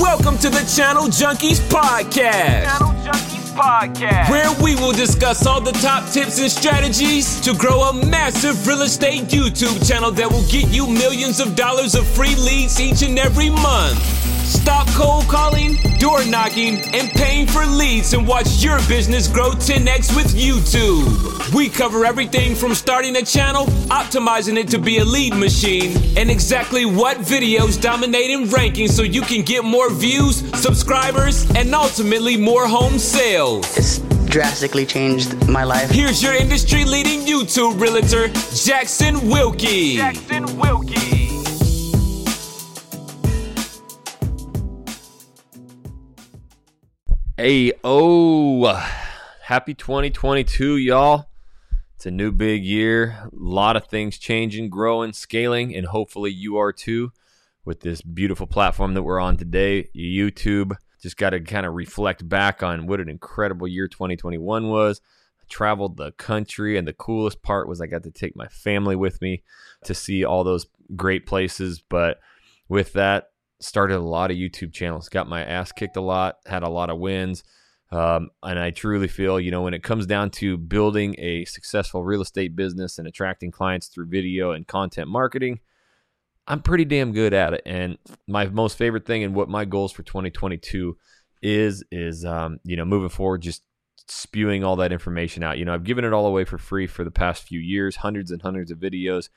Welcome to the Channel Junkies Podcast. Channel Junkies Podcast. Where we will discuss all the top tips and strategies to grow a massive real estate YouTube channel that will get you millions of dollars of free leads each and every month. Stop cold calling, door knocking, and paying for leads and watch your business grow 10x with YouTube. We cover everything from starting a channel, optimizing it to be a lead machine, and exactly what videos dominate in rankings so you can get more views, subscribers, and ultimately more home sales. It's drastically changed my life. Here's your industry leading YouTube realtor, Jackson Wilkey. Jackson Wilkey. Hey, oh, happy 2022, y'all. It's a new big year. A lot of things changing, growing, scaling, and hopefully you are too with this beautiful platform that we're on today, YouTube. Just got to kind of reflect back on what an incredible year 2021 was. I traveled the country, and the coolest part was I got to take my family with me to see all those great places. But with that, started a lot of YouTube channels, got my ass kicked a lot, had a lot of wins. Um, and I truly feel, you know, when it comes down to building a successful real estate business and attracting clients through video and content marketing, I'm pretty damn good at it. And my most favorite thing and what my goals for 2022 is, is, um, you know, moving forward, just spewing all that information out. You know, I've given it all away for free for the past few years, hundreds and hundreds of videos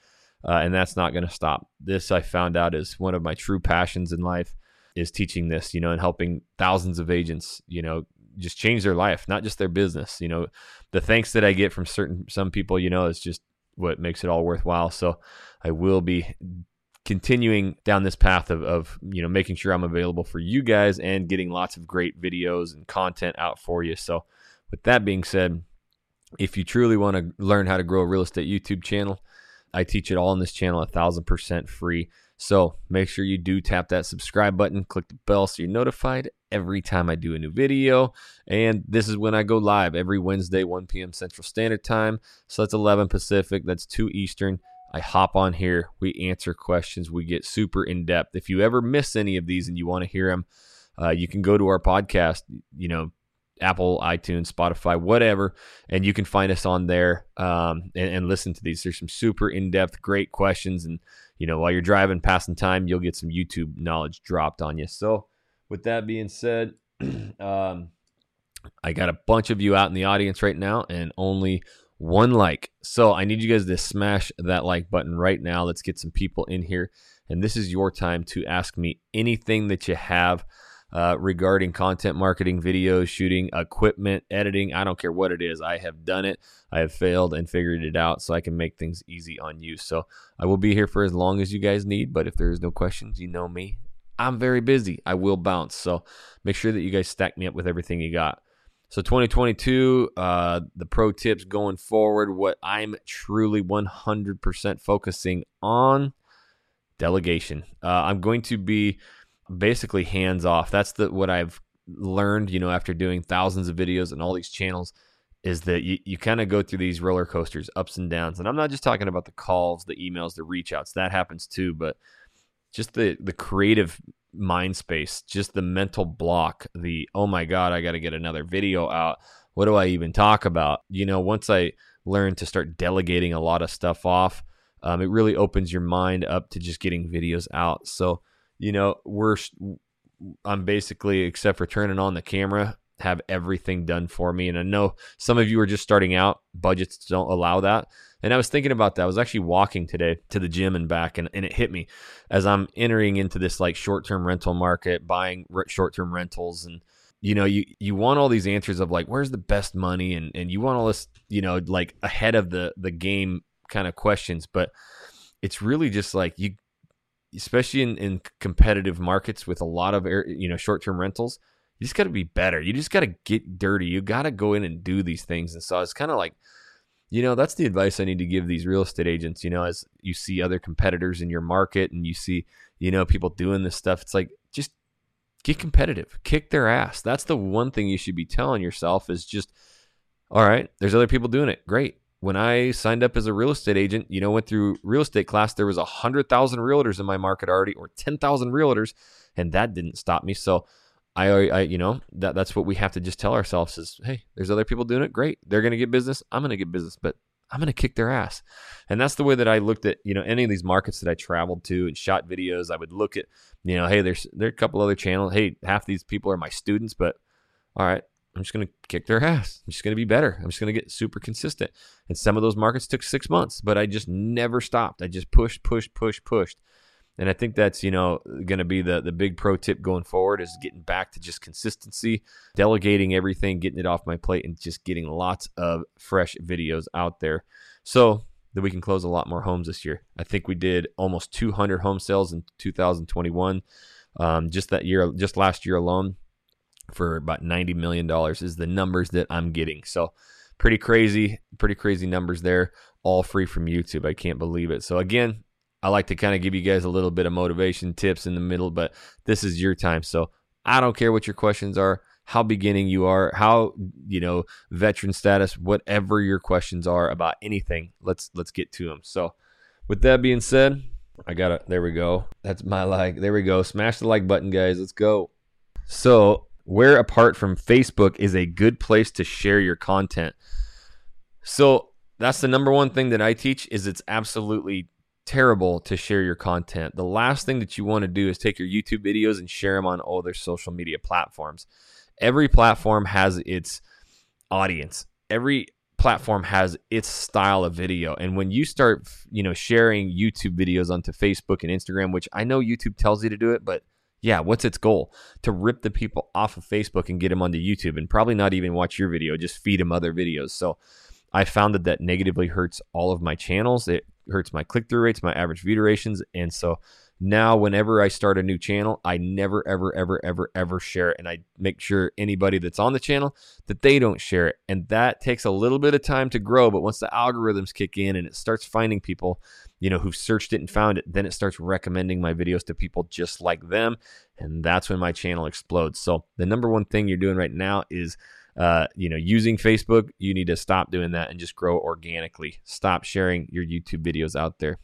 uh, and that's not going to stop. This I found out is one of my true passions in life is teaching this, you know, and helping thousands of agents, you know, just change their life, not just their business. You know, the thanks that I get from certain some people, you know, is just what makes it all worthwhile. So I will be continuing down this path of, of you know making sure I'm available for you guys and getting lots of great videos and content out for you. So with that being said, if you truly want to learn how to grow a real estate YouTube channel, I teach it all on this channel, a thousand percent free. So make sure you do tap that subscribe button, click the bell so you're notified every time I do a new video. And this is when I go live every Wednesday, 1 p.m. Central Standard Time. So that's 11 Pacific, that's 2 Eastern. I hop on here, we answer questions, we get super in depth. If you ever miss any of these and you want to hear them, uh, you can go to our podcast, you know, Apple, iTunes, Spotify, whatever, and you can find us on there um, and, and, listen to these. There's some super in-depth, great questions, and you know while you're driving, passing time, you'll get some YouTube knowledge dropped on you. So, with that being said, um, I got a bunch of you out in the audience right now, and only one like. So I need you guys to smash that like button right now. Let's get some people in here, and this is your time to ask me anything that you have uh, regarding content marketing, videos, shooting, equipment, editing. I don't care what it is. I have done it. I have failed and figured it out so I can make things easy on you. So I will be here for as long as you guys need. But if there's no questions, you know me. I'm very busy. I will bounce. So make sure that you guys stack me up with everything you got. So 2022, uh, the pro tips going forward, what I'm truly 100% focusing on delegation. Uh, I'm going to be basically hands off. That's the what I've learned, you know, after doing thousands of videos and all these channels is that you, you kind of go through these roller coasters, ups and downs. And I'm not just talking about the calls, the emails, the reach outs. That happens too, but just the the creative mind space, just the mental block, the oh my god, I got to get another video out. What do I even talk about? You know, once I learned to start delegating a lot of stuff off, um, it really opens your mind up to just getting videos out. So you know, we're I'm basically except for turning on the camera, have everything done for me. And I know some of you are just starting out, budgets don't allow that. And I was thinking about that. I was actually walking today to the gym and back, and, and it hit me as I'm entering into this like short term rental market, buying re- short term rentals. And, you know, you, you want all these answers of like, where's the best money? And, and you want all this, you know, like ahead of the, the game kind of questions. But it's really just like you especially in, in competitive markets with a lot of you know short term rentals, you just got to be better. You just got to get dirty. You got to go in and do these things. And so it's kind of like, you know, that's the advice I need to give these real estate agents. You know, as you see other competitors in your market and you see, you know, people doing this stuff, it's like just get competitive, kick their ass. That's the one thing you should be telling yourself is just, all right, there's other people doing it. Great when I signed up as a real estate agent, you know, went through real estate class, there was a hundred thousand realtors in my market already, or ten thousand realtors, and that didn't stop me. So I, I, you know, that that's what we have to just tell ourselves is, hey, there's other people doing it. Great, they're gonna get business. I'm gonna get business, but I'm gonna kick their ass. And that's the way that I looked at, you know, any of these markets that I traveled to and shot videos. I would look at, you know, hey, there's there are a couple other channels. Hey, half these people are my students, but all right, I'm just gonna kick their ass. I'm just gonna be better. I'm just gonna get super consistent. And some of those markets took six months, but I just never stopped. I just pushed, pushed, pushed, pushed. And I think that's, you know, going to be the the big pro tip going forward is getting back to just consistency, delegating everything, getting it off my plate and just getting lots of fresh videos out there. So that we can close a lot more homes this year. I think we did almost 200 home sales in 2021. Um, just that year, just last year alone, for about 90 million dollars is the numbers that I'm getting. So pretty crazy, pretty crazy numbers there, all free from YouTube. I can't believe it. So again, I like to kind of give you guys a little bit of motivation tips in the middle, but this is your time. So I don't care what your questions are, how beginning you are, how, you know, veteran status, whatever your questions are about anything, let's let's get to them. So with that being said, I got it. There we go. That's my like. There we go. Smash the like button, guys. Let's go. So, where apart from Facebook is a good place to share your content. So, that's the number one thing that I teach is it's absolutely terrible to share your content. The last thing that you want to do is take your YouTube videos and share them on all their social media platforms. Every platform has its audience. Every platform has its style of video. And when you start, you know, sharing YouTube videos onto Facebook and Instagram, which I know YouTube tells you to do it, but yeah, what's its goal? To rip the people off of Facebook and get them onto YouTube and probably not even watch your video, just feed them other videos. So I found that that negatively hurts all of my channels. It hurts my click through rates, my average view durations. And so now, whenever I start a new channel, I never, ever, ever, ever, ever share it. And I make sure anybody that's on the channel that they don't share it. And that takes a little bit of time to grow. But once the algorithms kick in and it starts finding people, you know, who've searched it and found it, then it starts recommending my videos to people just like them. And that's when my channel explodes. So the number one thing you're doing right now is uh, you know, using Facebook, you need to stop doing that and just grow organically. Stop sharing your YouTube videos out there.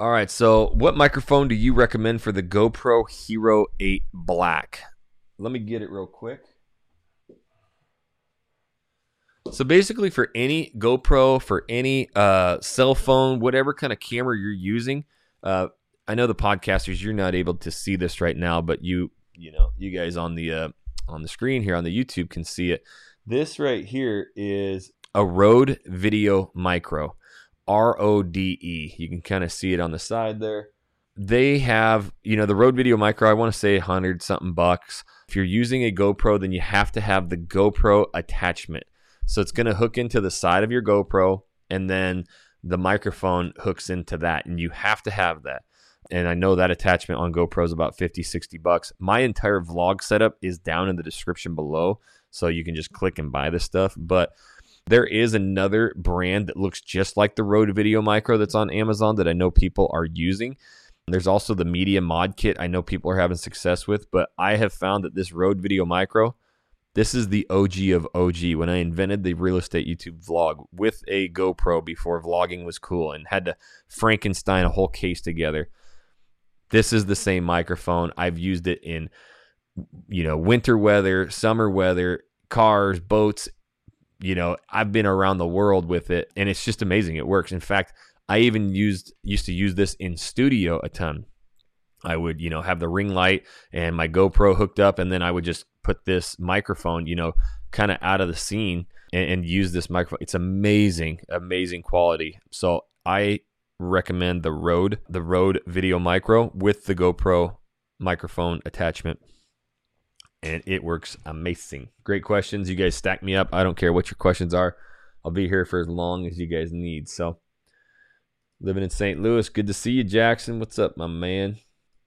All right, so what microphone do you recommend for the GoPro Hero 8 Black? Let me get it real quick. So basically, for any GoPro, for any uh, cell phone, whatever kind of camera you're using, uh, I know the podcasters you're not able to see this right now, but you you know you guys on the uh, on the screen here on the YouTube can see it. This right here is a Rode Video Micro, R O D E. You can kind of see it on the side there. They have, you know, the Rode Video Micro, I want to say 100 something bucks. If you're using a GoPro, then you have to have the GoPro attachment. So it's going to hook into the side of your GoPro and then the microphone hooks into that and you have to have that and I know that attachment on GoPro is about 50, 60 bucks. My entire vlog setup is down in the description below, so you can just click and buy this stuff. But there is another brand that looks just like the Rode Video Micro that's on Amazon that I know people are using. There's also the Media Mod Kit I know people are having success with, but I have found that this Rode Video Micro, this is the OG of OG. When I invented the real estate YouTube vlog with a GoPro before vlogging was cool and had to Frankenstein a whole case together this is the same microphone. I've used it in, you know, winter weather, summer weather, cars, boats. You know, I've been around the world with it, and it's just amazing. It works. In fact, I even used used to use this in studio a ton. I would, you know, have the ring light and my GoPro hooked up, and then I would just put this microphone, you know, kind of out of the scene and, and, use this microphone. It's amazing, amazing quality. So I recommend the Rode, the Rode Video Micro with the GoPro microphone attachment. And it works amazing. Great questions. You guys stack me up. I don't care what your questions are. I'll be here for as long as you guys need. So, living in St. Louis. Good to see you, Jackson. What's up, my man?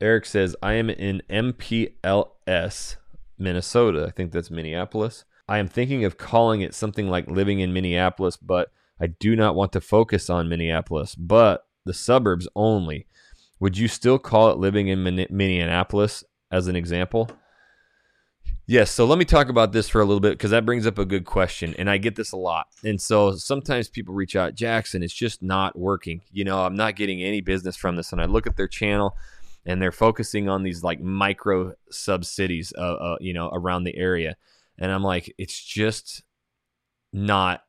Eric says, I am in MPLS, Minnesota. I think that's Minneapolis. I am thinking of calling it something like living in Minneapolis, but I do not want to focus on Minneapolis, but the suburbs only. Would you still call it living in Minneapolis as an example? Yes, so let me talk about this for a little bit because that brings up a good question, and I get this a lot. And so sometimes people reach out, Jackson, it's just not working. You know, I'm not getting any business from this, and I look at their channel, and they're focusing on these like micro sub cities, uh, uh, you know, around the area, and I'm like, it's just not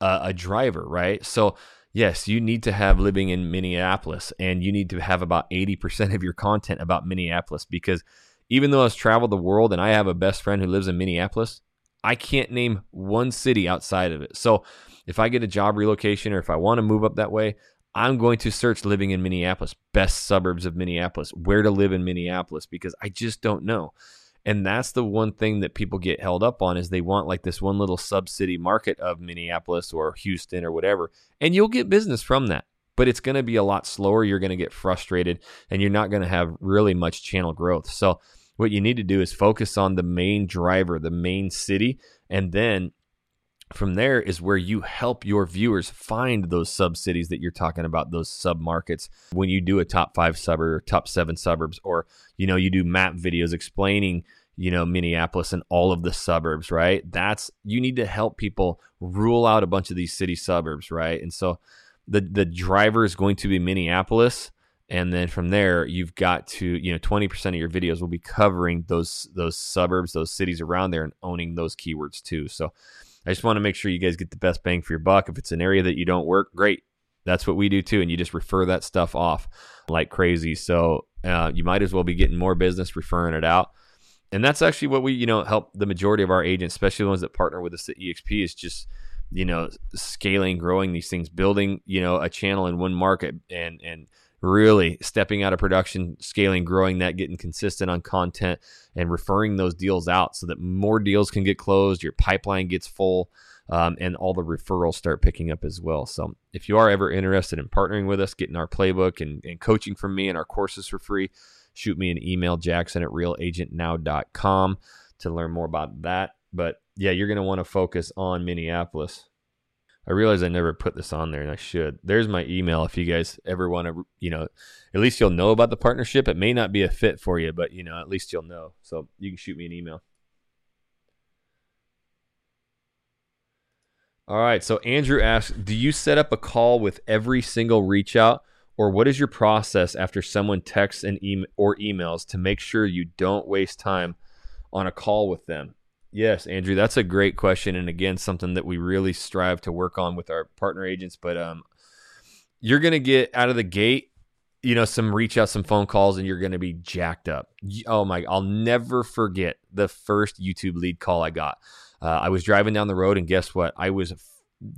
a, a driver, right? So yes, you need to have living in Minneapolis, and you need to have about 80% of your content about Minneapolis because even though I've traveled the world and I have a best friend who lives in Minneapolis, I can't name one city outside of it. So if I get a job relocation or if I want to move up that way, I'm going to search living in Minneapolis, best suburbs of Minneapolis, where to live in Minneapolis, because I just don't know. And that's the one thing that people get held up on is they want like this one little sub city market of Minneapolis or Houston or whatever. And you'll get business from that. But it's going to be a lot slower. You're going to get frustrated and you're not going to have really much channel growth. So what you need to do is focus on the main driver, the main city, and then from there is where you help your viewers find those sub cities that you're talking about, those sub markets. When you do a top five suburb, top seven suburbs, or you know you do map videos explaining you know Minneapolis and all of the suburbs, right? That's you need to help people rule out a bunch of these city suburbs, right? And so the the driver is going to be Minneapolis and then from there you've got to you know 20% of your videos will be covering those those suburbs those cities around there and owning those keywords too so i just want to make sure you guys get the best bang for your buck. If it's an area that you don't work great. That's what we do too and you just refer that stuff off like crazy. So uh, you might as well be getting more business referring it out. And that's actually what we you know help the majority of our agents especially the ones that partner with us at exp is just you know scaling growing these things building you know a channel in one market and and really stepping out of production, scaling, growing that, getting consistent on content, and referring those deals out so that more deals can get closed, your pipeline gets full, um, and all the referrals start picking up as well. So if you are ever interested in partnering with us, getting our playbook and, and coaching from me and our courses for free, shoot me an email, jackson at realagentnow.com to learn more about that. But yeah, you're going to want to focus on Minneapolis. I realize I never put this on there, and I should. There's my email if you guys ever want to, you know, at least you'll know about the partnership. It may not be a fit for you, but you know, at least you'll know. So you can shoot me an email. All right. So Andrew asks, do you set up a call with every single reach out, or what is your process after someone texts and e- or emails to make sure you don't waste time on a call with them? Yes, Andrew, that's a great question, and again, something that we really strive to work on with our partner agents. But um, you're gonna get out of the gate, you know, some reach out, some phone calls, and you're gonna be jacked up. Oh my! I'll never forget the first YouTube lead call I got. Uh, I was driving down the road, and guess what? I was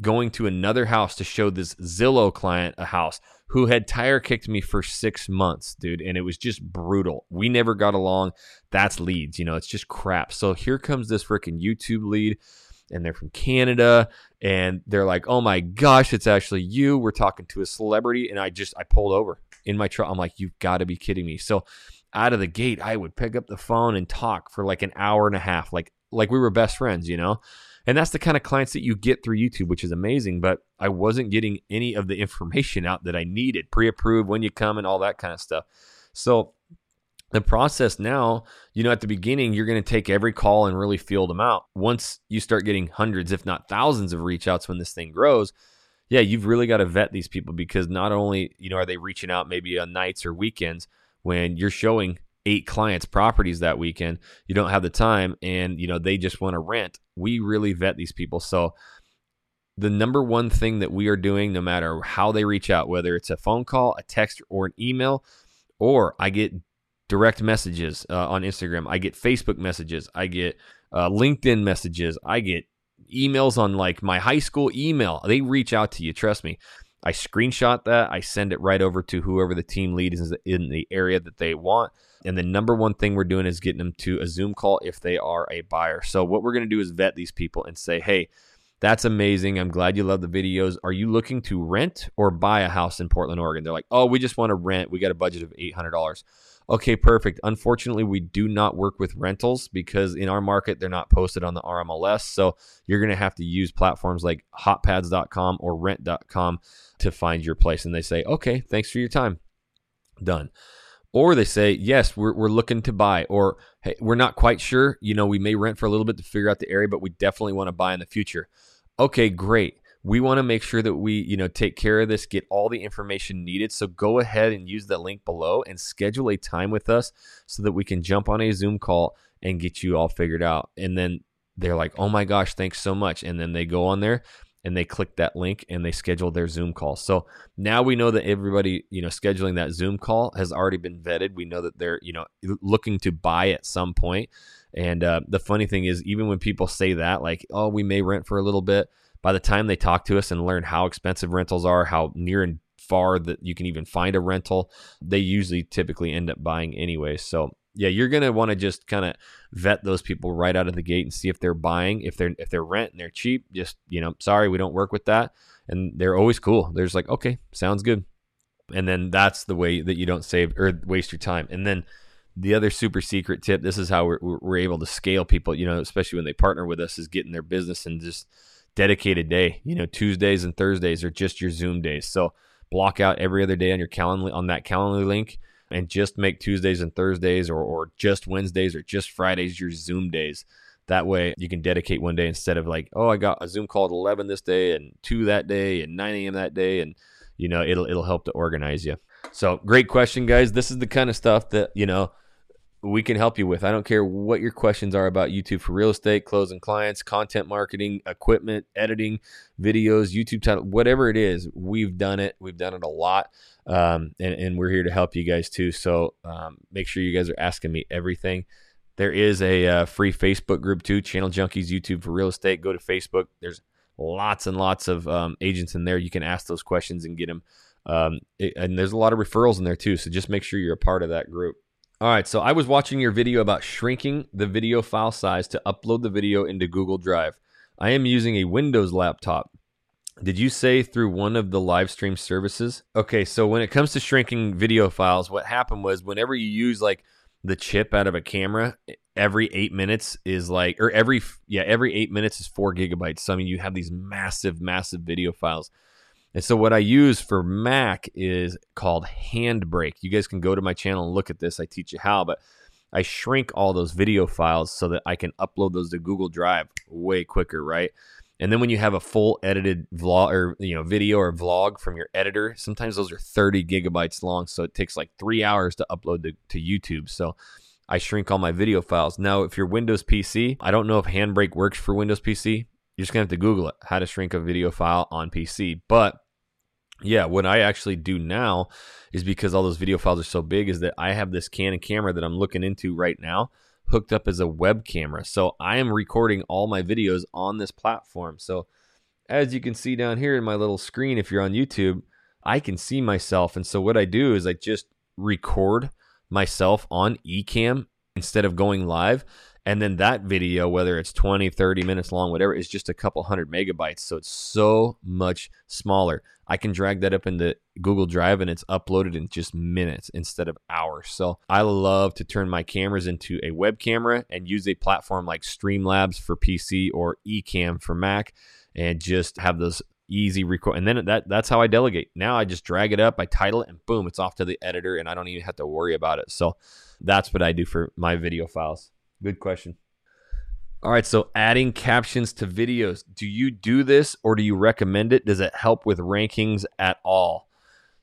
going to another house to show this Zillow client a house who had tire kicked me for six months, dude. And it was just brutal. We never got along. That's leads, you know, it's just crap. So here comes this freaking YouTube lead, and they're from Canada. And they're like, oh my gosh, it's actually you. We're talking to a celebrity. And I just, I pulled over in my truck. I'm like, you've got to be kidding me. So out of the gate, I would pick up the phone and talk for like an hour and a half, like, like we were best friends, you know? And that's the kind of clients that you get through YouTube, which is amazing. But I wasn't getting any of the information out that I needed, pre approved, when you come, and all that kind of stuff. So the process now, you know, at the beginning, you're going to take every call and really field them out. Once you start getting hundreds, if not thousands, of reach outs when this thing grows, yeah, you've really got to vet these people because not only, you know, are they reaching out maybe on nights or weekends when you're showing eight clients properties that weekend you don't have the time and you know they just want to rent. We really vet these people. So the number one thing that we are doing no matter how they reach out whether it's a phone call a text or an email or i get direct messages uh, on instagram i get facebook messages i get uh, linkedin messages i get emails on like my high school email. They reach out to you trust me. I screenshot that i send it right over to whoever the team lead is in the area that they want and the number one thing we're doing is getting them to a Zoom call if they are a buyer. So what we're going to do is vet these people and say, hey, that's amazing. I'm glad you love the videos. Are you looking to rent or buy a house in Portland, Oregon? They're like, oh, we just want to rent. We got a budget of $800. Okay, perfect. Unfortunately, we do not work with rentals because in our market, they're not posted on the RMLS. So you're going to have to use platforms like hotpads.com or rent.com to find your place. And they say, okay, thanks for your time. Done. Or they say, yes, we're, we're looking to buy, or hey, we're not quite sure. You know, we may rent for a little bit to figure out the area, but we definitely want to buy in the future. Okay, great. We want to make sure that we, you know, take care of this, get all the information needed. So go ahead and use the link below and schedule a time with us so that we can jump on a Zoom call and get you all figured out. And then they're like, oh my gosh, thanks so much. And then they go on there and they click that link and they schedule their Zoom call. So now we know that everybody, you know, scheduling that Zoom call has already been vetted. We know that they're, you know, looking to buy at some point. And uh, the funny thing is, even when people say that, like, oh, we may rent for a little bit, by the time they talk to us and learn how expensive rentals are, how near and far that you can even find a rental, they usually typically end up buying anyway. So yeah, you're gonna want to just kind of vet those people right out of the gate and see if they're buying. If they're if they're rent and they're cheap, just you know, sorry, we don't work with that. And they're always cool. There's like, okay, sounds good. And then that's the way that you don't save or waste your time. And then the other super secret tip this is how we're, we're able to scale people you know especially when they partner with us is getting their business and just dedicated day you know tuesdays and thursdays are just your zoom days so block out every other day on your calendar on that calendar link and just make Tuesdays and Thursdays or, or just Wednesdays or just Fridays your Zoom days. That way you can dedicate one day instead of like, oh, I got a Zoom call at 11 this day and 2 that day and 9 a.m. that day. And, you know, it'll, it'll help to organize you. So great question, guys. This is the kind of stuff that, you know, we can help you with. I don't care what your questions are about YouTube for real estate, closing clients, content marketing, equipment, editing, videos, YouTube title, whatever it is. We've done it. We've done it a lot, um, and, and we're here to help you guys too. So um, make sure you guys are asking me everything. There is a uh, free Facebook group too, Channel Junkies YouTube for real estate. Go to Facebook. There's lots and lots of um, agents in there. You can ask those questions and get them. Um, it, and there's a lot of referrals in there too. So just make sure you're a part of that group. All right, so I was watching your video about shrinking the video file size to upload the video into Google Drive. I am using a Windows laptop. Did you say through one of the live stream services? Okay, so when it comes to shrinking video files, what happened was whenever you use like the chip out of a camera, every eight minutes is like, or every, yeah, every eight minutes is four gigabytes. So, I mean, you have these massive, massive video files. And so what I use for Mac is called Handbrake. You guys can go to my channel and look at this. I teach you how, but I shrink all those video files so that I can upload those to Google Drive way quicker, right? And then when you have a full edited vlog or you know video or vlog from your editor, sometimes those are 30 gigabytes long, so it takes like three hours to upload to, to YouTube. So I shrink all my video files. Now, if you're Windows PC, I don't know if Handbrake works for Windows PC. You're just gonna have to Google it, how to shrink a video file on PC. But yeah, what I actually do now is because all those video files are so big, is that I have this Canon camera that I'm looking into right now hooked up as a web camera. So I am recording all my videos on this platform. So as you can see down here in my little screen, if you're on YouTube, I can see myself. And so what I do is I just record myself on Ecamm instead of going live. And then that video, whether it's 20, 30 minutes long, whatever, is just a couple hundred megabytes. So it's so much smaller. I can drag that up into Google Drive and it's uploaded in just minutes instead of hours. So I love to turn my cameras into a web camera and use a platform like Streamlabs for PC or Ecamm for Mac and just have those easy record and then that that's how I delegate. Now I just drag it up, I title it and boom, it's off to the editor and I don't even have to worry about it. So that's what I do for my video files. Good question. All right, so adding captions to videos. Do you do this or do you recommend it? Does it help with rankings at all?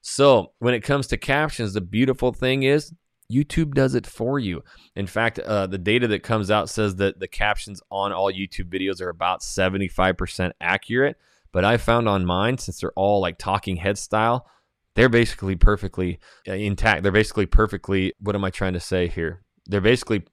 So, when it comes to captions, the beautiful thing is YouTube does it for you. In fact, uh, the data that comes out says that the captions on all YouTube videos are about 75% accurate. But I found on mine, since they're all like talking head style, they're basically perfectly uh, intact. They're basically perfectly, what am I trying to say here? They're basically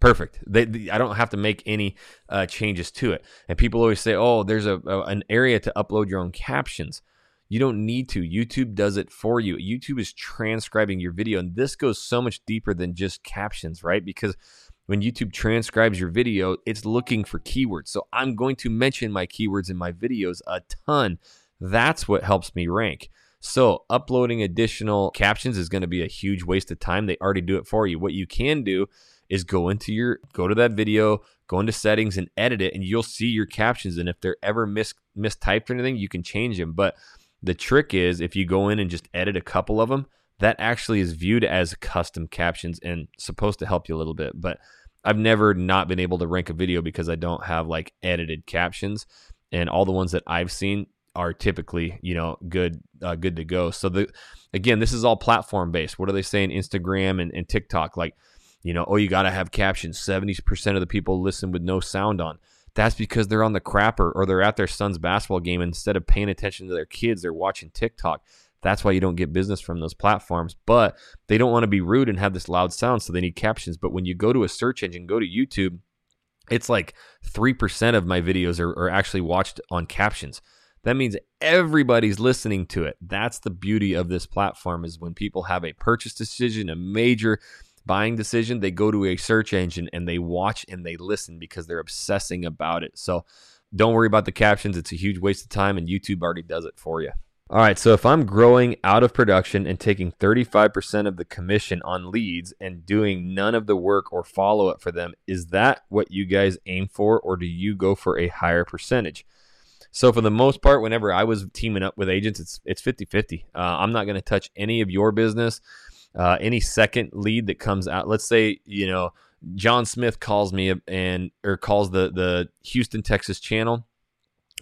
perfect. They, they, I don't have to make any uh, changes to it. And people always say, "Oh, there's a, a, an area to upload your own captions." You don't need to. YouTube does it for you. YouTube is transcribing your video, and this goes so much deeper than just captions, right? Because when YouTube transcribes your video, it's looking for keywords. So I'm going to mention my keywords in my videos a ton. That's what helps me rank. So, uploading additional captions is going to be a huge waste of time. They already do it for you. What you can do is go into your go to that video, go into settings and edit it, and you'll see your captions. And if they're ever mis mistyped or anything, you can change them. But the trick is if you go in and just edit a couple of them, that actually is viewed as custom captions and supposed to help you a little bit. But I've never not been able to rank a video because I don't have like edited captions, and all the ones that I've seen are typically you know good uh, good to go. So the again, this is all platform based. What are they saying? Instagram and, and TikTok, like you know, oh, you got to have captions. Seventy percent of the people listen with no sound on. That's because they're on the crapper or they're at their son's basketball game. Instead of paying attention to their kids, they're watching TikTok. That's why you don't get business from those platforms. But they don't want to be rude and have this loud sound, so they need captions. But when you go to a search engine, go to YouTube, it's like 3% of my videos are, are actually watched on captions. That means everybody's listening to it. That's the beauty of this platform is when people have a purchase decision, a major buying decision, they go to a search engine and they watch and they listen because they're obsessing about it. So don't worry about the captions. It's a huge waste of time and YouTube already does it for you. All right, so if I'm growing out of production and taking 35% of the commission on leads and doing none of the work or follow up for them, is that what you guys aim for, or do you go for a higher percentage? So for the most part, whenever I was teaming up with agents, it's it's 50-50. Uh, I'm not going to touch any of your business. Uh, any second lead that comes out, let's say you know John Smith calls me and or calls the the Houston Texas channel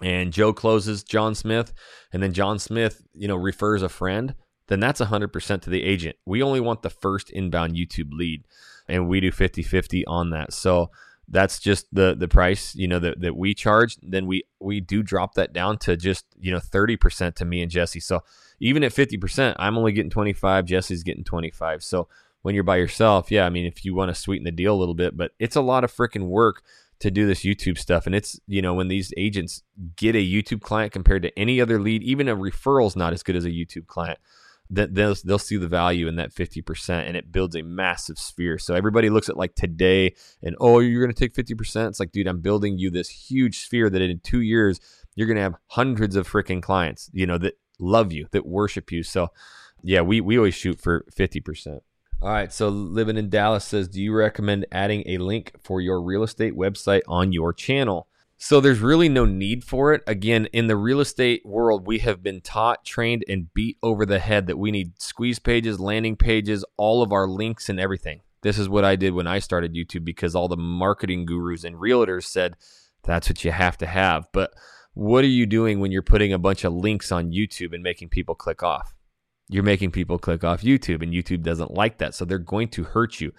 and Joe closes John Smith, and then John Smith, you know, refers a friend, then that's 100% to the agent. We only want the first inbound YouTube lead, and we do 50 50 on that. So that's just the the price you know that, that we charge then we we do drop that down to just you know 30% to me and jesse so even at 50% i'm only getting 25 jesse's getting 25 so when you're by yourself yeah i mean if you want to sweeten the deal a little bit but it's a lot of freaking work to do this YouTube stuff. And it's, you know, when these agents get a YouTube client compared to any other lead, even a referral is not as good as a YouTube client. That they'll, they'll see the value in that 50% and it builds a massive sphere. So everybody looks at like today and, oh, you're going to take 50%. It's like, dude, I'm building you this huge sphere that in two years, you're going to have hundreds of freaking clients, you know, that love you, that worship you. So yeah, we, we always shoot for 50%. All right, so living in Dallas says, do you recommend adding a link for your real estate website on your channel? So there's really no need for it. Again, in the real estate world, we have been taught, trained, and beat over the head that we need squeeze pages, landing pages, all of our links and everything. This is what I did when I started YouTube because all the marketing gurus and realtors said that's what you have to have. But what are you doing when you're putting a bunch of links on YouTube and making people click off? you're making people click off YouTube, and YouTube doesn't like that. So they're going to hurt you.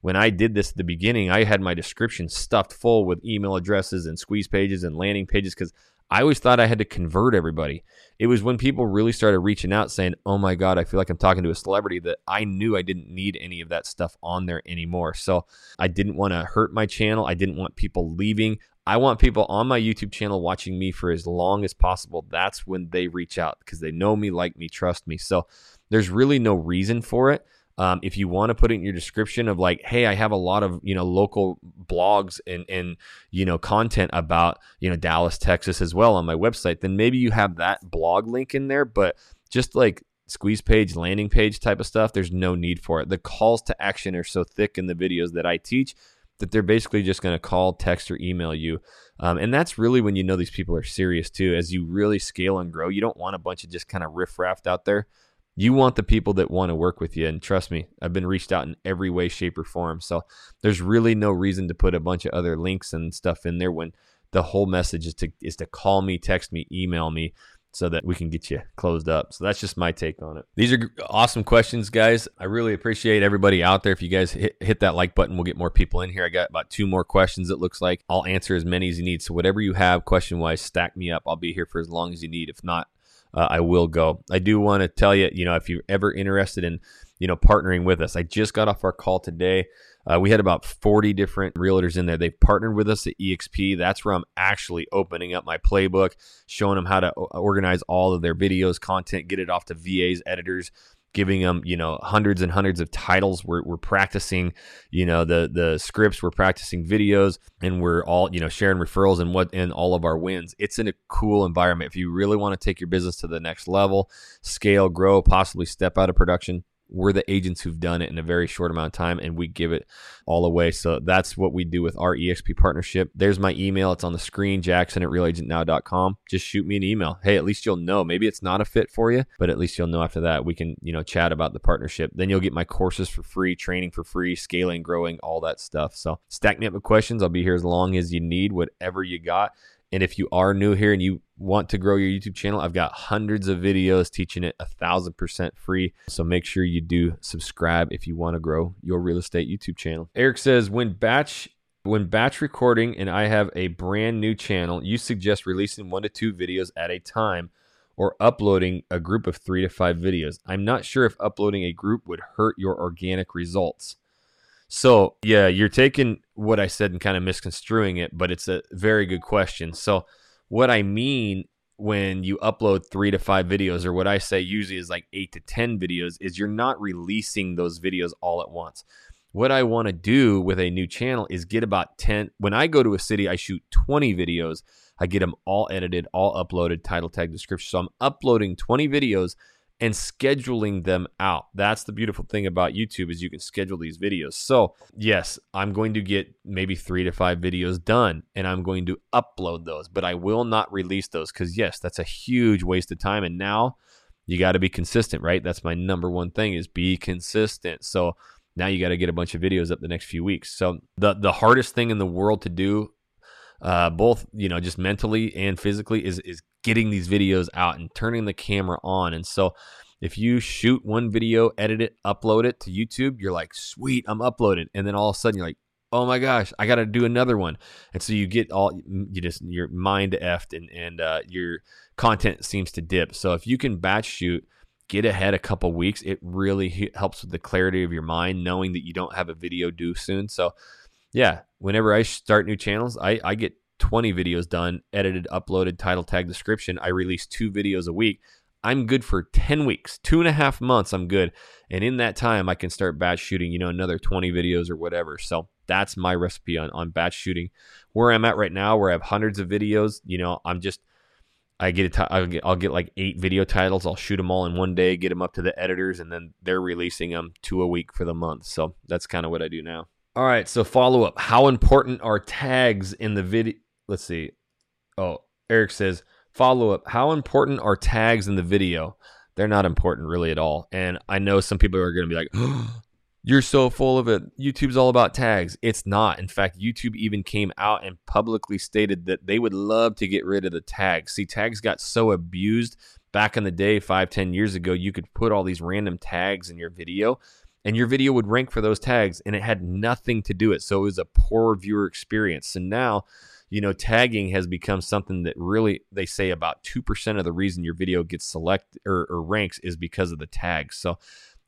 When I did this at the beginning, I had my description stuffed full with email addresses and squeeze pages and landing pages because I always thought I had to convert everybody. It was when people really started reaching out saying, Oh my God, I feel like I'm talking to a celebrity that I knew I didn't need any of that stuff on there anymore. So I didn't want to hurt my channel. I didn't want people leaving. I want people on my YouTube channel watching me for as long as possible. That's when they reach out because they know me, like me, trust me. So there's really no reason for it. Um, if you want to put it in your description of like, hey, I have a lot of you know local blogs and and you know content about you know Dallas, Texas as well on my website, then maybe you have that blog link in there. But just like squeeze page, landing page type of stuff, there's no need for it. The calls to action are so thick in the videos that I teach that they're basically just going to call, text, or email you. Um, and that's really when you know these people are serious too. As you really scale and grow, you don't want a bunch of just kind of riffraff out there. You want the people that want to work with you. And trust me, I've been reached out in every way, shape, or form. So there's really no reason to put a bunch of other links and stuff in there when the whole message is to is to call me, text me, email me so that we can get you closed up. So that's just my take on it. These are awesome questions, guys. I really appreciate everybody out there. If you guys hit, hit that like button, we'll get more people in here. I got about two more questions, it looks like. I'll answer as many as you need. So whatever you have question wise, stack me up. I'll be here for as long as you need. If not, uh, I will go. I do want to tell you, you know, if you're ever interested in, you know, partnering with us, I just got off our call today. Uh, we had about 40 different realtors in there. They've partnered with us at EXP. That's where I'm actually opening up my playbook, showing them how to organize all of their videos, content, get it off to VAs, editors, giving them you know hundreds and hundreds of titles we're, we're practicing you know the the scripts we're practicing videos and we're all you know sharing referrals and what and all of our wins it's in a cool environment if you really want to take your business to the next level scale grow possibly step out of production we're the agents who've done it in a very short amount of time and we give it all away. So that's what we do with our EXP partnership. There's my email. It's on the screen, jackson at realagentnow.com. Just shoot me an email. Hey, at least you'll know. Maybe it's not a fit for you, but at least you'll know after that. We can, you know, chat about the partnership. Then you'll get my courses for free, training for free, scaling, growing, all that stuff. So stack me up with questions. I'll be here as long as you need, whatever you got. And if you are new here and you want to grow your YouTube channel, I've got hundreds of videos teaching it a thousand percent free. So make sure you do subscribe if you want to grow your real estate YouTube channel. Eric says when batch when batch recording and I have a brand new channel, you suggest releasing one to two videos at a time or uploading a group of three to five videos. I'm not sure if uploading a group would hurt your organic results. So, yeah, you're taking what I said and kind of misconstruing it, but it's a very good question. So, what I mean when you upload three to five videos, or what I say usually is like eight to 10 videos, is you're not releasing those videos all at once. What I want to do with a new channel is get about 10. When I go to a city, I shoot 20 videos. I get them all edited, all uploaded, title tag, description. So I'm uploading 20 videos and scheduling them out. That's the beautiful thing about YouTube is you can schedule these videos. So, yes, I'm going to get maybe 3 to 5 videos done and I'm going to upload those, but I will not release those cuz yes, that's a huge waste of time and now you got to be consistent, right? That's my number one thing is be consistent. So, now you got to get a bunch of videos up the next few weeks. So, the the hardest thing in the world to do uh, both you know just mentally and physically is is getting these videos out and turning the camera on. And so if you shoot one video edit it upload it to youtube you're like sweet i'm uploaded. And then all of a sudden you're like oh my gosh i gotta do another one. And so you get all you just your mind effed and and uh, your content seems to dip. So if you can batch shoot get ahead a couple weeks it really helps with the clarity of your mind knowing that you don't have a video due soon. So yeah, whenever I start new channels, I, I get 20 videos done, edited, uploaded, title, tag, description. I release two videos a week. I'm good for 10 weeks, two and a half months. I'm good. And in that time, I can start batch shooting, you know, another 20 videos or whatever. So that's my recipe on, on batch shooting. Where I'm at right now, where I have hundreds of videos, you know, I'm just, I get a t- I'll get I'll get like eight video titles. I'll shoot them all in one day, get them up to the editors, and then they're releasing them two a week for the month. So that's kind of what I do now. All right, so follow up. How important are tags in the video? Let's see. Oh, Eric says, follow up. How important are tags in the video? They're not important really at all. And I know some people are going to be like, oh, you're so full of it. YouTube's all about tags. It's not. In fact, YouTube even came out and publicly stated that they would love to get rid of the tags. See, tags got so abused back in the day, five, ten years ago. You could put all these random tags in your video and your video would rank for those tags and it had nothing to do it so it was a poor viewer experience so now you know tagging has become something that really they say about 2% of the reason your video gets selected or, or ranks is because of the tags. So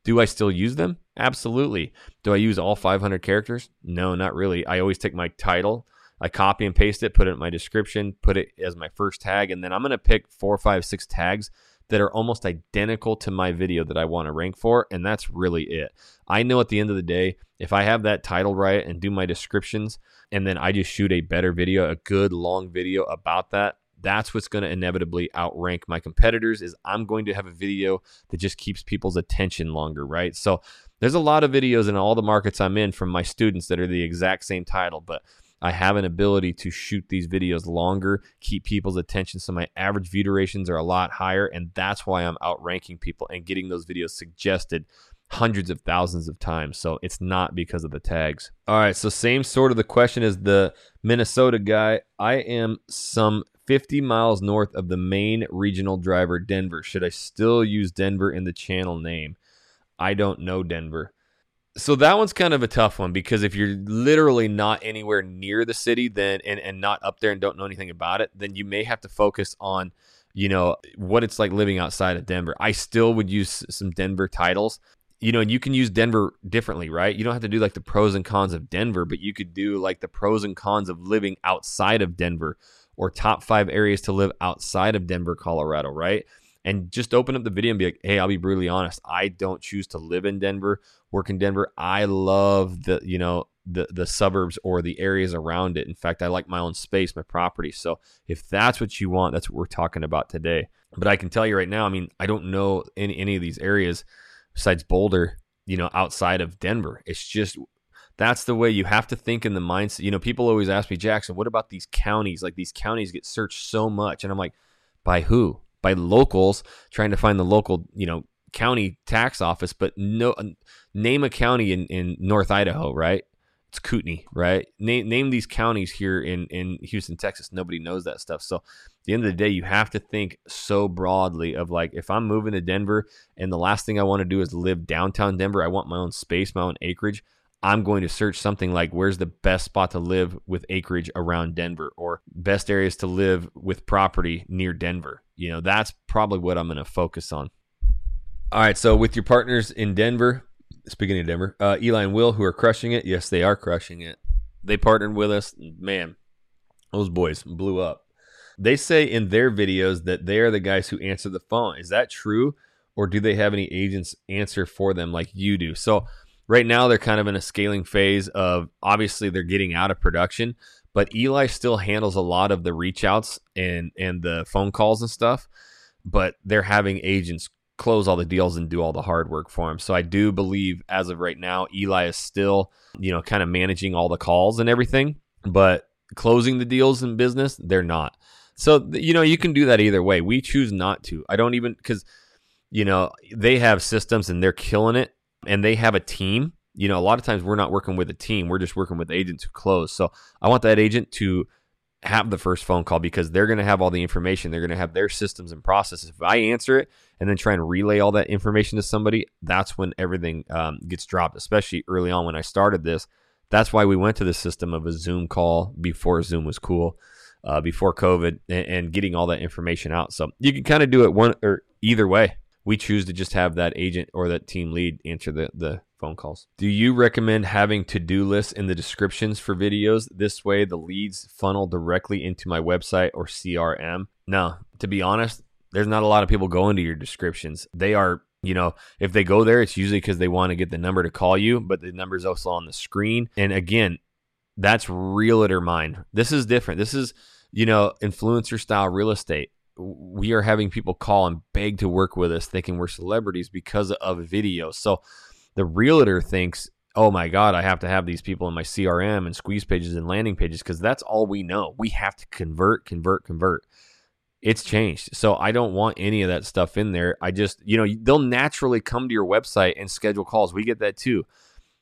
do i still use them? Absolutely. Do i use all 500 characters? No not really. I always take my title I copy and paste it, put it in my description, put it as my first tag, and then I'm going to pick four, five, six tags that are almost identical to my video that I want to rank for, and that's really it. I know at the end of the day, if I have that title right and do my descriptions, and then I just shoot a better video, a good long video about that, that's what's going to inevitably outrank my competitors is I'm going to have a video that just keeps people's attention longer, right? So there's a lot of videos in all the markets I'm in from my students that are the exact same title, but I have an ability to shoot these videos longer, keep people's attention. So my average view durations are a lot higher. And that's why I'm outranking people and getting those videos suggested hundreds of thousands of times. So it's not because of the tags. All right. So, same sort of the question as the Minnesota guy. I am some 50 miles north of the main regional driver, Denver. Should I still use Denver in the channel name? I don't know Denver so that one's kind of a tough one because if you're literally not anywhere near the city then and, and not up there and don't know anything about it then you may have to focus on you know what it's like living outside of denver. I still would use some denver titles. You know and you can use denver differently right? You don't have to do like the pros and cons of denver but you could do like the pros and cons of living outside of denver or top five areas to live outside of denver colorado right and just open up the video and be like, hey, I'll be brutally honest. I don't choose to live in Denver, work in Denver. I love the, you know, the the suburbs or the areas around it. In fact, I like my own space, my property. So if that's what you want, that's what we're talking about today. But I can tell you right now, I mean, I don't know any any of these areas. besides Boulder, you know, outside of Denver. It's just that's the way you have to think in the mindset. You know, people always ask me, Jackson, what about these counties? Like these counties get searched so much. And I'm like, by who? By locals trying to find the local, you know, county tax office, but no name a county in, in North Idaho, right? It's Kootenai, right? Name name these counties here in, in Houston, Texas. Nobody knows that stuff. So at the end of the day, you have to think so broadly of like if I'm moving to Denver and the last thing I want to do is live downtown Denver, I want my own space, my own acreage. I'm going to search something like where's the best spot to live with acreage around Denver or best areas to live with property near Denver. You know, that's probably what I'm going to focus on. All right, so with your partners in Denver, speaking of Denver, uh, Eli and Will, who are crushing it. Yes, they are crushing it. They partnered with us. Man, those boys blew up. They say in their videos that they are the guys who answer the phone. Is that true? Or do they have any agents answer for them like you do? So, right now, they're kind of in a scaling phase of obviously they're getting out of production, but Eli still handles a lot of the reach outs and, and the phone calls and stuff. But they're having agents close all the deals and do all the hard work for him. So I do believe as of right now, Eli is still, you know, kind of managing all the calls and everything, but closing the deals in business, they're not. So, you know, you can do that either way. We choose not to. I don't even, because, you know, they have systems and they're killing it and they have a team. You know, a lot of times we're not working with a team, we're just working with agents who close. So I want that agent to have the first phone call because they're going to have all the information. They're going to have their systems and processes. If I answer it and then try and relay all that information to somebody, that's when everything um, gets dropped, especially early on when I started this. That's why we went to the system of a Zoom call before Zoom was cool, uh, before COVID, and, and getting all that information out. So you can kind of do it one or either way. We choose to just have that agent or that team lead answer the, the phone calls. Do you recommend having to do lists in the descriptions for videos? This way, the leads funnel directly into my website or CRM. No, to be honest, there's not a lot of people going to your descriptions. They are, you know, if they go there, it's usually because they want to get the number to call you, but the number is also on the screen. And again, that's realtor mind. This is different. This is, you know, influencer style real estate. We are having people call and beg to work with us thinking we're celebrities because of video. So the realtor thinks, oh my God, I have to have these people in my CRM and squeeze pages and landing pages because that's all we know. We have to convert, convert, convert. It's changed. So I don't want any of that stuff in there. I just, you know, they'll naturally come to your website and schedule calls. We get that too.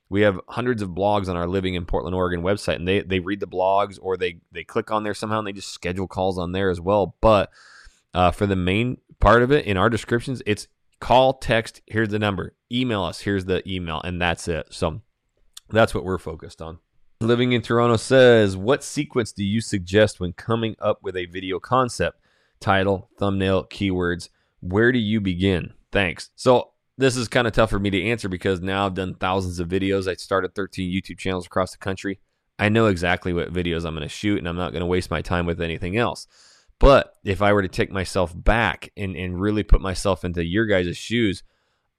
We have hundreds of blogs on our Living in Portland, Oregon website, and they they read the blogs or they they click on there somehow and they just schedule calls on there as well. But uh, for the main part of it in our descriptions, it's call, text, here's the number, email us, here's the email, and that's it. So that's what we're focused on. Living in Toronto says, What sequence do you suggest when coming up with a video concept? Title, thumbnail, keywords. Where do you begin? Thanks. So this is kind of tough for me to answer because now I've done thousands of videos. I started 13 YouTube channels across the country. I know exactly what videos I'm going to shoot, and I'm not going to waste my time with anything else. But if I were to take myself back and, and really put myself into your guys' shoes,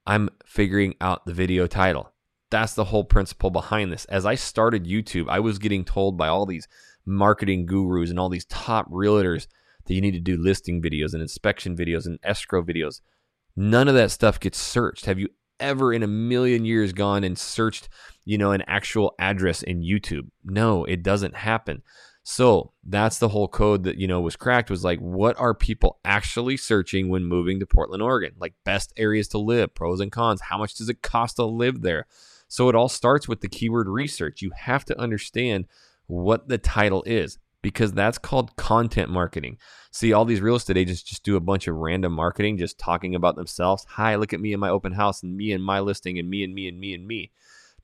I'm figuring out the video title. That's the whole principle behind this. As I started YouTube, I was getting told by all these marketing gurus and all these top realtors that you need to do listing videos and inspection videos and escrow videos. None of that stuff gets searched. Have you ever in a million years gone and searched, you know, an actual address in YouTube? No, it doesn't happen. So that's the whole code that, you know, was cracked was like, what are people actually searching when moving to Portland, Oregon? Like best areas to live, pros and cons. How much does it cost to live there? So it all starts with the keyword research. You have to understand what the title is because that's called content marketing. See, all these real estate agents just do a bunch of random marketing, just talking about themselves. Hi, look at me in my open house and me and my listing and me and me and me and me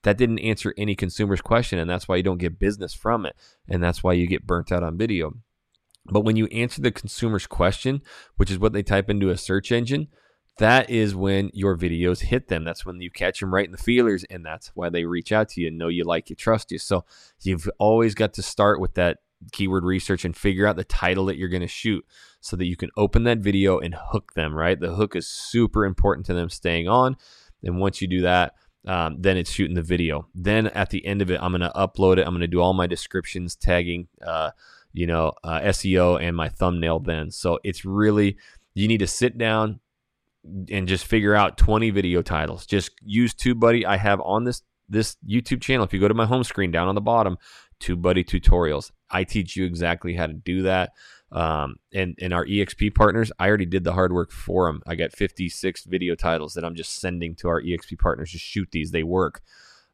that didn't answer any consumer's question and that's why you don't get business from it and that's why you get burnt out on video. But when you answer the consumer's question which is what they type into a search engine that is when your videos hit them. That's when you catch them right in the feelers and that's why they reach out to you and know you like you trust you. So you've always got to start with that keyword research and figure out the title that you're going to shoot so that you can open that video and hook them right? The hook is super important to them staying on and once you do that um, then it's shooting the video. Then at the end of it, I'm going to upload it. I'm going to do all my descriptions, tagging, uh, you know, uh, SEO and my thumbnail then. So it's really, you need to sit down, and just figure out 20 video titles. Just use TubeBuddy. I have on this this YouTube channel. If you go to my home screen down on the bottom, TubeBuddy tutorials. I teach you exactly how to do that. Um, and and our EXP partners, I already did the hard work for them. I got 56 video titles that I'm just sending to our EXP partners. Just shoot these; they work.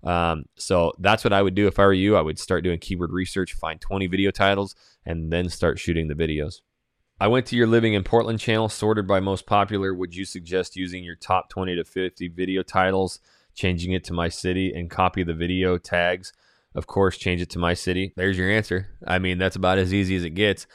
Um, so that's what I would do if I were you. I would start doing keyword research, find 20 video titles, and then start shooting the videos. I went to your living in Portland channel, sorted by most popular. Would you suggest using your top 20 to 50 video titles, changing it to my city, and copy the video tags? Of course, change it to my city. There's your answer. I mean, that's about as easy as it gets.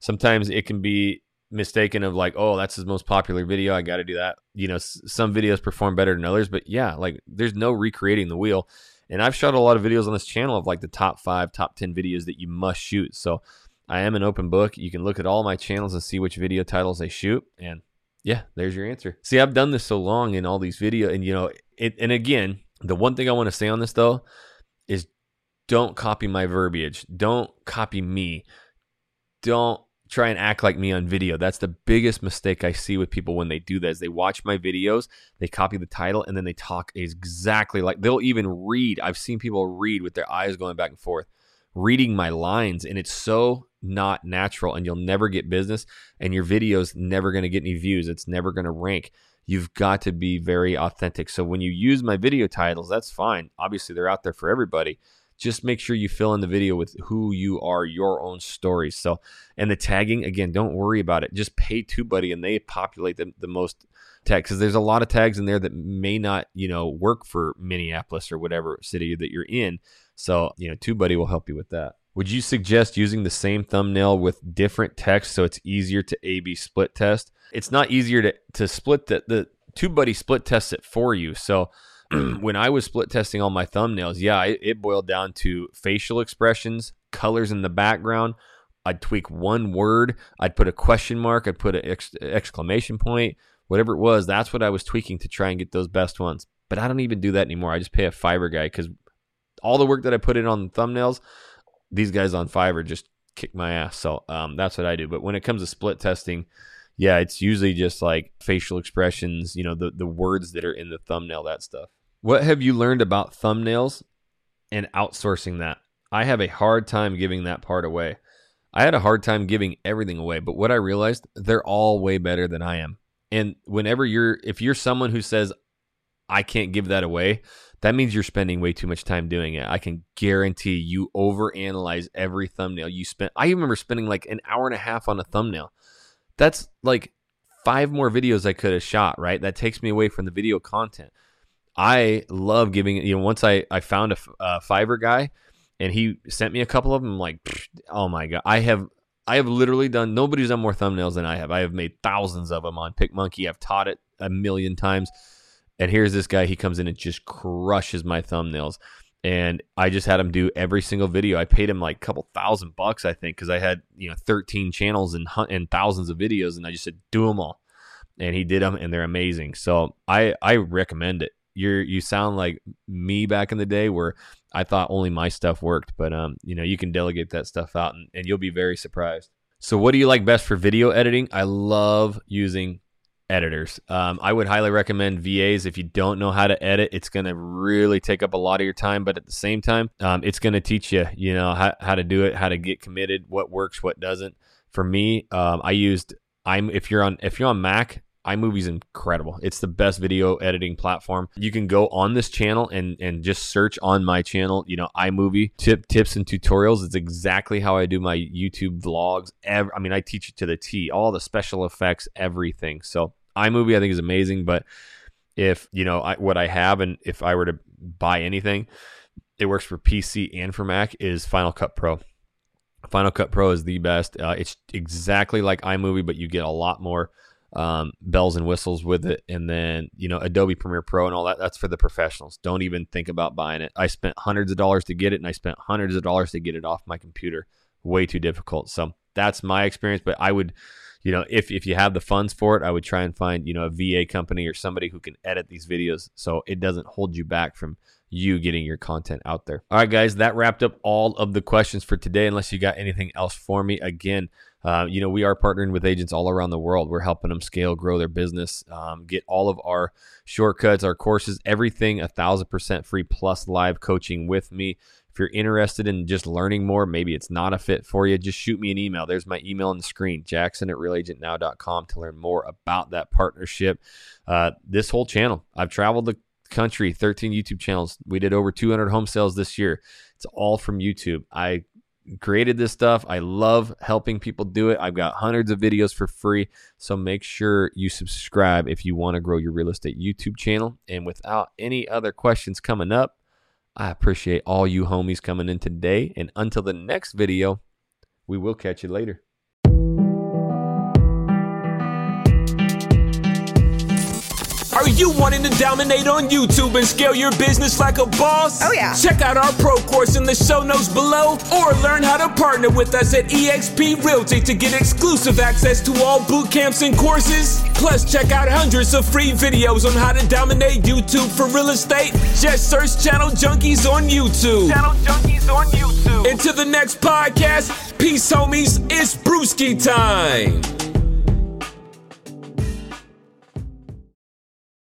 Sometimes it can be mistaken of like, oh, that's his most popular video. I got to do that. You know, s- some videos perform better than others, but yeah, like there's no recreating the wheel. And I've shot a lot of videos on this channel of like the top five, top 10 videos that you must shoot. So I am an open book. You can look at all my channels and see which video titles I shoot. And yeah, there's your answer. See, I've done this so long in all these video, and you know, it. And again, the one thing I want to say on this though is, don't copy my verbiage. Don't copy me. Don't try and act like me on video. That's the biggest mistake I see with people when they do that. Is they watch my videos, they copy the title, and then they talk exactly like they'll even read. I've seen people read with their eyes going back and forth, reading my lines, and it's so not natural. And you'll never get business, and your video's never going to get any views. It's never going to rank. You've got to be very authentic. So when you use my video titles, that's fine. Obviously, they're out there for everybody just make sure you fill in the video with who you are, your own stories. So, and the tagging again, don't worry about it. Just pay TubeBuddy, and they populate the, the most tags because there's a lot of tags in there that may not, you know, work for Minneapolis or whatever city that you're in. So, you know, TubeBuddy will help you with that. Would you suggest using the same thumbnail with different text so it's easier to A/B split test? It's not easier to to split the the TubeBuddy split tests it for you. So when I was split testing all my thumbnails, yeah, it, it, boiled down to facial expressions, colors in the background. I'd tweak one word, I'd put a question mark, I'd put an ex- exclamation point, whatever it was. That's what I was tweaking to try and get those best ones. But I don't even do that anymore. I just pay a Fiverr guy because all the work that I put in on the thumbnails, these guys on Fiverr just kick my ass. So um, that's what I do. But when it comes to split testing, yeah, it's usually just like facial expressions, you know, the, the words that are in the thumbnail, that stuff. What have you learned about thumbnails and outsourcing that? I have a hard time giving that part away. I had a hard time giving everything away, but what I realized, they're all way better than I am. And whenever you're, if you're someone who says, I can't give that away, that means you're spending way too much time doing it. I can guarantee you overanalyze every thumbnail you spent. I remember spending like an hour and a half on a thumbnail. That's like five more videos I could have shot, right? That takes me away from the video content. I love giving you know once I I found a, a Fiverr guy and he sent me a couple of them I'm like oh my god. I have I have literally done nobody's done more thumbnails than I have. I have made thousands of them on PicMonkey I've taught it a million times. And here's this guy he comes in and just crushes my thumbnails. And I just had him do every single video. I paid him like a couple thousand bucks I think because I had you know 13 channels and and thousands of videos and I just said do them all. And he did them and they're amazing. So I I recommend it you're you sound like me back in the day where I thought only my stuff worked, but um, you know, you can delegate that stuff out and, and you'll be very surprised. So what do you like best for video editing? I love using editors. Um, I would highly recommend VAs if you don't know how to edit. It's going to really take up a lot of your time, but at the same time, um, it's going to teach you, you know, how, how to do it, how to get committed, what works, what doesn't. For me, um, I used I'm if you're on if you're on Mac, iMovie's incredible. It's the best video editing platform. You can go on this channel and and just search on my channel, you know, iMovie tip tips and tutorials. It's exactly how I do my YouTube vlogs. Every, I mean, I teach it to the T, all the special effects, everything. So iMovie I think is amazing, but if, you know, I, what I have and if I were to buy anything, it works for PC and for Mac is Final Cut Pro. Final Cut Pro is the best. Uh, it's exactly like iMovie, but you get a lot more um, bells and whistles with it. And then, you know, Adobe Premiere Pro and all that, that's for the professionals. Don't even think about buying it. I spent hundreds of dollars to get it, and I spent hundreds of dollars to get it off my computer. Way too difficult. So that's my experience. But I would, you know, if, if you have the funds for it, I would try and find, you know, a VA company or somebody who can edit these videos so it doesn't hold you back from you getting your content out there. All right, guys, that wrapped up all of the questions for today. Unless you got anything else for me, again, uh, you know, we are partnering with agents all around the world. We're helping them scale, grow their business, um, get all of our shortcuts, our courses, everything a thousand percent free plus live coaching with me. If you're interested in just learning more, maybe it's not a fit for you, just shoot me an email. There's my email on the screen, jackson at realagentnow.com to learn more about that partnership. Uh, this whole channel, I've traveled the country, 13 YouTube channels. We did over 200 home sales this year. It's all from YouTube. I created this stuff. I love helping people do it. I've got hundreds of videos for free. So make sure you subscribe if you want to grow your real estate YouTube channel. And without any other questions coming up, I appreciate all you homies coming in today. And until the next video, we will catch you later. Are you wanting to dominate on YouTube and scale your business like a boss? Oh, yeah. Check out our pro course in the show notes below or learn how to partner with us at eXp Realty to get exclusive access to all boot camps and courses. Plus, check out hundreds of free videos on how to dominate YouTube for real estate. Just search Channel Junkies on YouTube. Channel Junkies on YouTube. Until the next podcast, peace, homies. It's Brewski time.